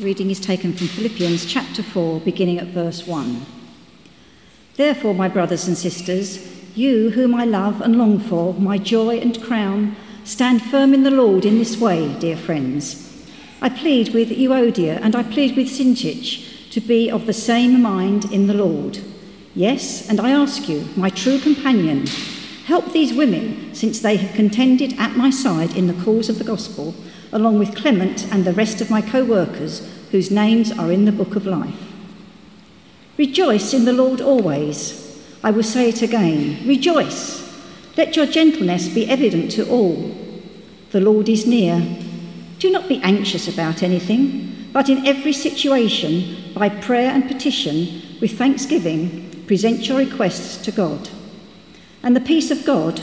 Reading is taken from Philippians chapter 4, beginning at verse 1. Therefore, my brothers and sisters, you whom I love and long for, my joy and crown, stand firm in the Lord in this way, dear friends. I plead with Euodia and I plead with Syntyche to be of the same mind in the Lord. Yes, and I ask you, my true companion, help these women, since they have contended at my side in the cause of the gospel, along with Clement and the rest of my co workers, whose names are in the book of life. Rejoice in the Lord always. I will say it again rejoice. Let your gentleness be evident to all. The Lord is near. Do not be anxious about anything, but in every situation, by prayer and petition, with thanksgiving, present your requests to God. And the peace of God,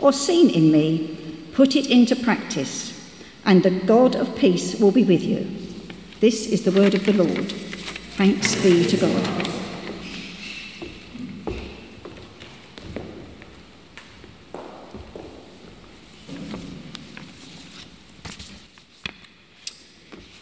or seen in me, put it into practice, and the God of peace will be with you. This is the word of the Lord. Thanks be to God.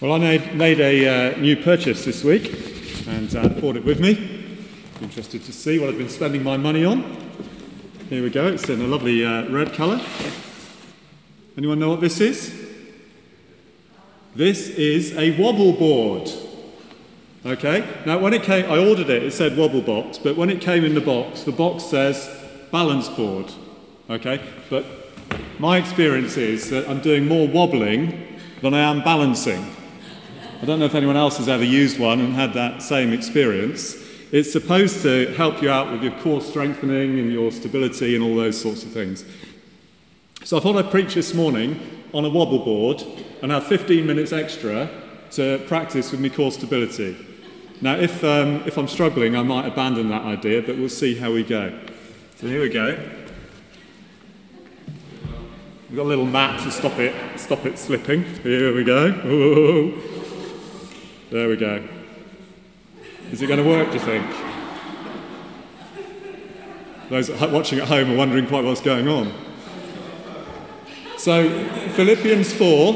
Well, I made, made a uh, new purchase this week and uh, brought it with me. Interested to see what I've been spending my money on. Here we go, it's in a lovely uh, red colour. Anyone know what this is? This is a wobble board. Okay, now when it came, I ordered it, it said wobble box, but when it came in the box, the box says balance board. Okay, but my experience is that I'm doing more wobbling than I am balancing. I don't know if anyone else has ever used one and had that same experience. It's supposed to help you out with your core strengthening and your stability and all those sorts of things. So I thought I'd preach this morning on a wobble board and have 15 minutes extra to practice with my core stability. Now, if, um, if I'm struggling, I might abandon that idea, but we'll see how we go. So here we go. We've got a little mat to stop it, stop it slipping. Here we go. Ooh. There we go. Is it going to work, do you think? Those watching at home are wondering quite what's going on. So, Philippians 4,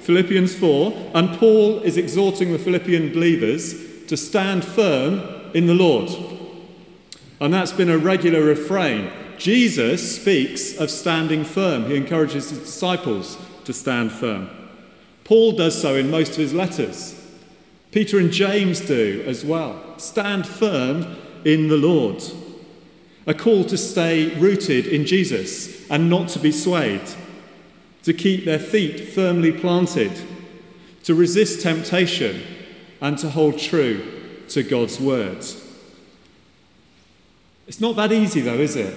Philippians 4, and Paul is exhorting the Philippian believers to stand firm in the Lord. And that's been a regular refrain. Jesus speaks of standing firm. He encourages his disciples to stand firm. Paul does so in most of his letters. Peter and James do as well. Stand firm in the Lord. A call to stay rooted in Jesus and not to be swayed, to keep their feet firmly planted, to resist temptation, and to hold true to God's words. It's not that easy, though, is it?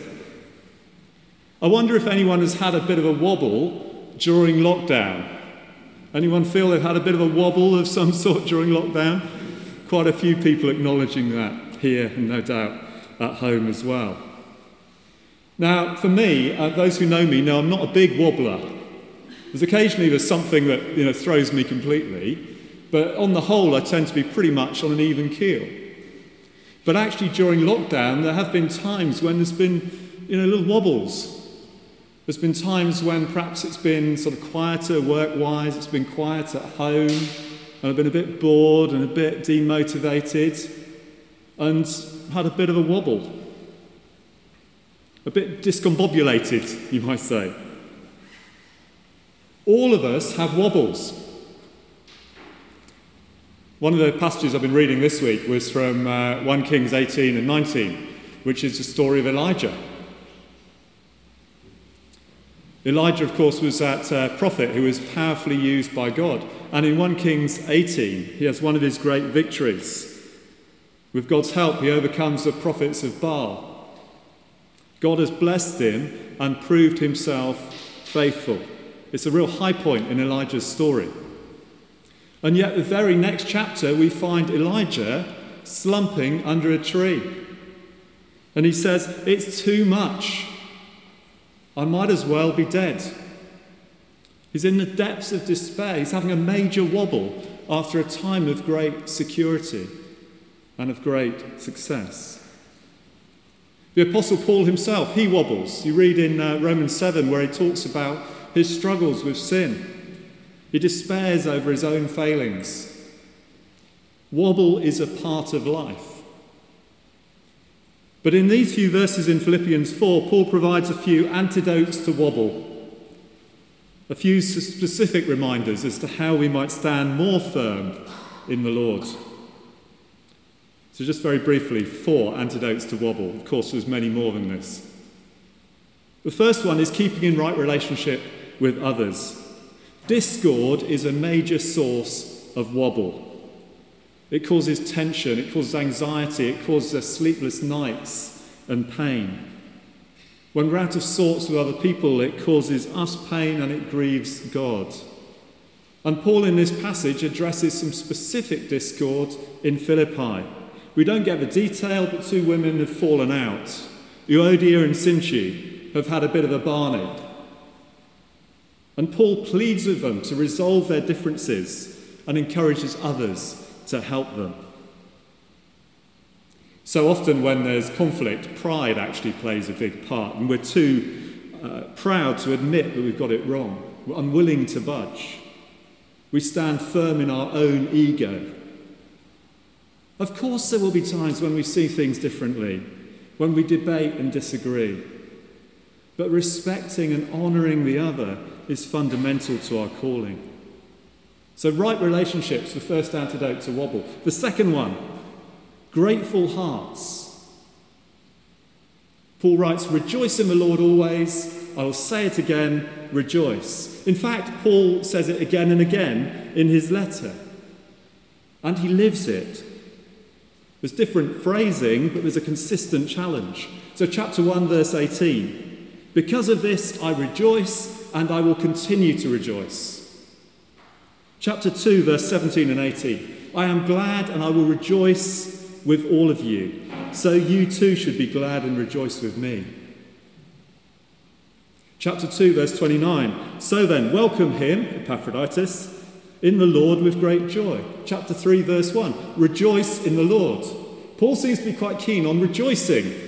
I wonder if anyone has had a bit of a wobble during lockdown. Anyone feel they've had a bit of a wobble of some sort during lockdown? Quite a few people acknowledging that here, and no doubt at home as well. Now, for me, uh, those who know me know I'm not a big wobbler. There's occasionally there's something that you know throws me completely, but on the whole, I tend to be pretty much on an even keel. But actually, during lockdown, there have been times when there's been you know little wobbles, there's been times when perhaps it's been sort of quieter work wise, it's been quiet at home, and I've been a bit bored and a bit demotivated, and had a bit of a wobble. A bit discombobulated, you might say. All of us have wobbles. One of the passages I've been reading this week was from uh, 1 Kings 18 and 19, which is the story of Elijah. Elijah, of course, was that uh, prophet who was powerfully used by God. And in 1 Kings 18, he has one of his great victories. With God's help, he overcomes the prophets of Baal. God has blessed him and proved himself faithful. It's a real high point in Elijah's story. And yet, the very next chapter, we find Elijah slumping under a tree. And he says, It's too much. I might as well be dead. He's in the depths of despair. He's having a major wobble after a time of great security and of great success. The Apostle Paul himself, he wobbles. You read in uh, Romans 7 where he talks about his struggles with sin. He despairs over his own failings. Wobble is a part of life. But in these few verses in Philippians 4, Paul provides a few antidotes to wobble, a few specific reminders as to how we might stand more firm in the Lord. So, just very briefly, four antidotes to wobble. Of course, there's many more than this. The first one is keeping in right relationship with others. Discord is a major source of wobble. It causes tension, it causes anxiety, it causes sleepless nights and pain. When we're out of sorts with other people, it causes us pain and it grieves God. And Paul in this passage addresses some specific discord in Philippi. We don't get the detail, but two women have fallen out. Euodia and Syntyche have had a bit of a barney. And Paul pleads with them to resolve their differences and encourages others to help them. So often, when there's conflict, pride actually plays a big part, and we're too uh, proud to admit that we've got it wrong. We're unwilling to budge. We stand firm in our own ego. Of course, there will be times when we see things differently, when we debate and disagree. But respecting and honouring the other is fundamental to our calling. So, right relationships, the first antidote to wobble. The second one, grateful hearts. Paul writes, Rejoice in the Lord always. I will say it again, rejoice. In fact, Paul says it again and again in his letter. And he lives it. There's different phrasing, but there's a consistent challenge. So, chapter 1, verse 18 Because of this, I rejoice and I will continue to rejoice. Chapter 2, verse 17 and 18. I am glad and I will rejoice with all of you. So you too should be glad and rejoice with me. Chapter 2, verse 29. So then, welcome him, Epaphroditus, in the Lord with great joy. Chapter 3, verse 1. Rejoice in the Lord. Paul seems to be quite keen on rejoicing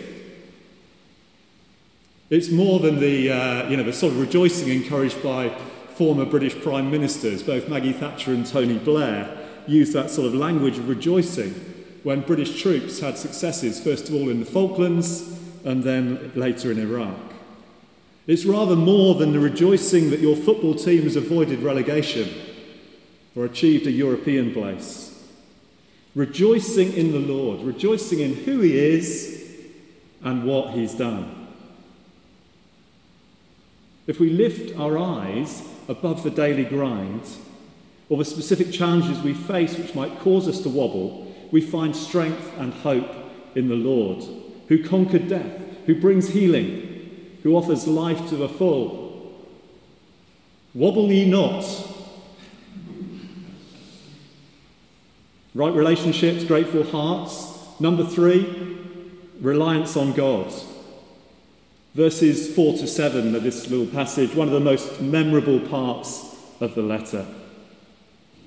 it's more than the, uh, you know, the sort of rejoicing encouraged by former British Prime Ministers, both Maggie Thatcher and Tony Blair, used that sort of language of rejoicing when British troops had successes, first of all in the Falklands and then later in Iraq. It's rather more than the rejoicing that your football team has avoided relegation or achieved a European place. Rejoicing in the Lord, rejoicing in who He is and what He's done. If we lift our eyes above the daily grind or the specific challenges we face which might cause us to wobble, we find strength and hope in the Lord, who conquered death, who brings healing, who offers life to the full. Wobble ye not. Right relationships, grateful hearts. Number three, reliance on God. Verses 4 to 7 of this little passage, one of the most memorable parts of the letter.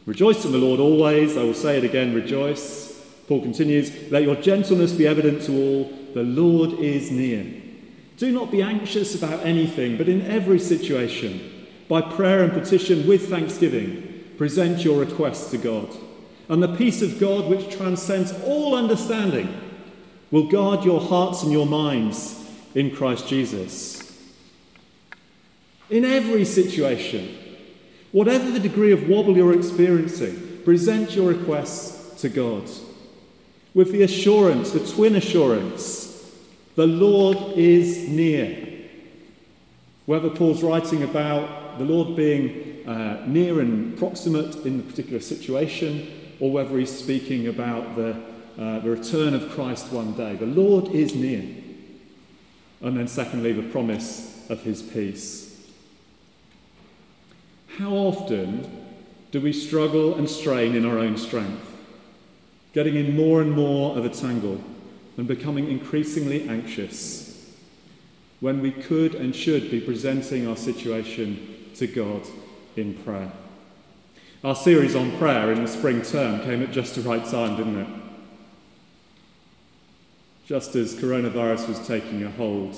Rejoice in the Lord always. I will say it again, rejoice. Paul continues, Let your gentleness be evident to all. The Lord is near. Do not be anxious about anything, but in every situation, by prayer and petition with thanksgiving, present your requests to God. And the peace of God, which transcends all understanding, will guard your hearts and your minds in Christ Jesus. In every situation, whatever the degree of wobble you're experiencing, present your requests to God with the assurance, the twin assurance, the Lord is near. Whether Paul's writing about the Lord being uh, near and proximate in the particular situation, or whether he's speaking about the, uh, the return of Christ one day, the Lord is near. And then, secondly, the promise of his peace. How often Do we struggle and strain in our own strength, getting in more and more of a tangle and becoming increasingly anxious when we could and should be presenting our situation to God in prayer? Our series on prayer in the spring term came at just the right time, didn't it? Just as coronavirus was taking a hold.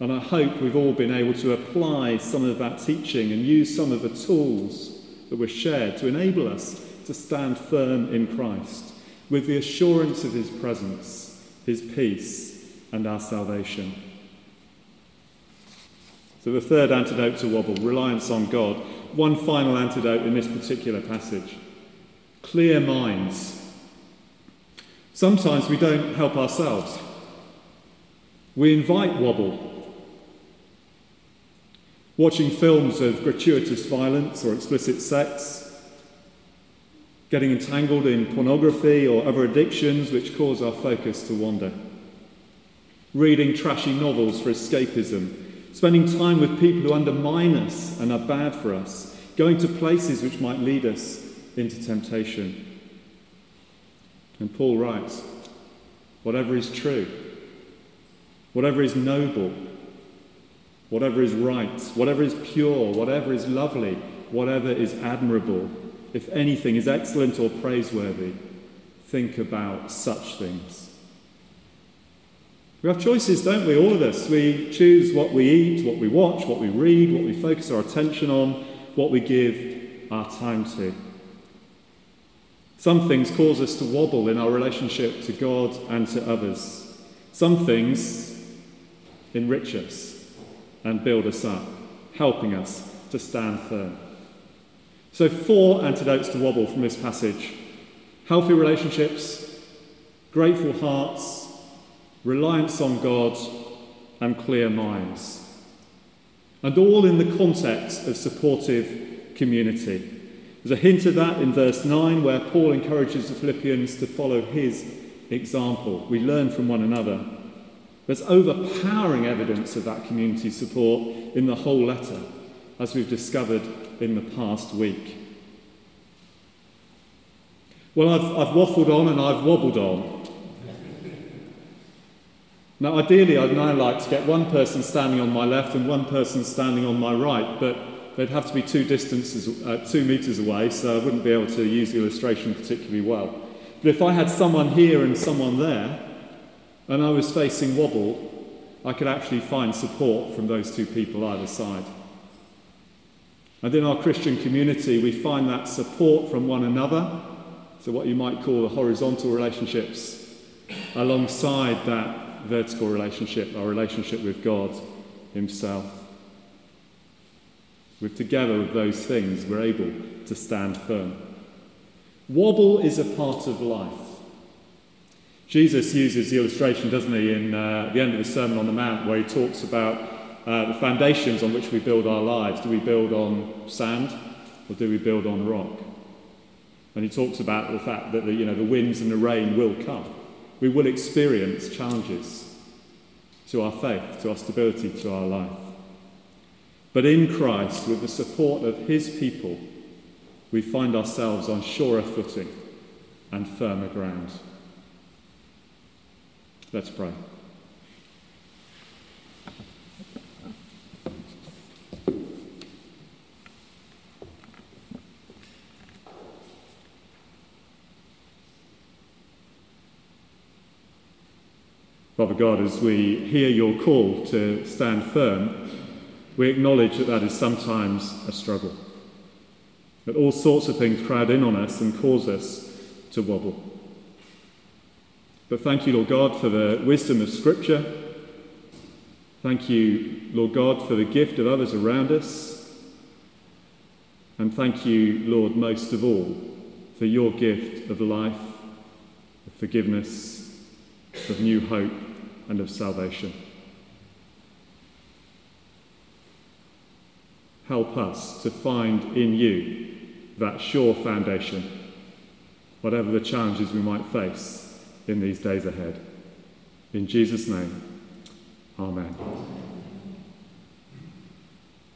And I hope we've all been able to apply some of that teaching and use some of the tools that were shared to enable us to stand firm in Christ with the assurance of his presence, his peace, and our salvation. So, the third antidote to wobble, reliance on God, one final antidote in this particular passage clear minds. Sometimes we don't help ourselves. We invite wobble. Watching films of gratuitous violence or explicit sex, getting entangled in pornography or other addictions which cause our focus to wander, reading trashy novels for escapism spending time with people who undermine us and are bad for us, going to places which might lead us into temptation. And Paul writes whatever is true, whatever is noble, whatever is right, whatever is pure, whatever is lovely, whatever is admirable, if anything is excellent or praiseworthy, think about such things. We have choices, don't we? All of us. We choose what we eat, what we watch, what we read, what we focus our attention on, what we give our time to. Some things cause us to wobble in our relationship to God and to others. Some things enrich us and build us up, helping us to stand firm. So, four antidotes to wobble from this passage healthy relationships, grateful hearts, reliance on God, and clear minds. And all in the context of supportive community. There's a hint of that in verse 9, where Paul encourages the Philippians to follow his example. We learn from one another. There's overpowering evidence of that community support in the whole letter, as we've discovered in the past week. Well, I've, I've waffled on and I've wobbled on. Now, ideally, I'd now like to get one person standing on my left and one person standing on my right, but they'd have to be two distances, uh, two meters away, so I wouldn't be able to use the illustration particularly well. But if I had someone here and someone there, and I was facing wobble, I could actually find support from those two people either side. And in our Christian community, we find that support from one another, so what you might call the horizontal relationships, alongside that vertical relationship, our relationship with God Himself. With together with those things, we're able to stand firm. Wobble is a part of life. Jesus uses the illustration, doesn't he, in uh, the end of the Sermon on the Mount, where he talks about uh, the foundations on which we build our lives. Do we build on sand or do we build on rock? And he talks about the fact that the, you know, the winds and the rain will come we will experience challenges to our faith, to our stability, to our life. But in Christ, with the support of his people, we find ourselves on surer footing and firmer ground. Let's pray. Father God, as we hear your call to stand firm, we acknowledge that that is sometimes a struggle. That all sorts of things crowd in on us and cause us to wobble. But thank you, Lord God, for the wisdom of Scripture. Thank you, Lord God, for the gift of others around us. And thank you, Lord, most of all, for your gift of life, of forgiveness, of new hope and of salvation. Help us to find in you that sure foundation, whatever the challenges we might face in these days ahead. In Jesus' name, Amen.